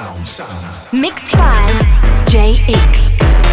sound, sound. Mixed by JX.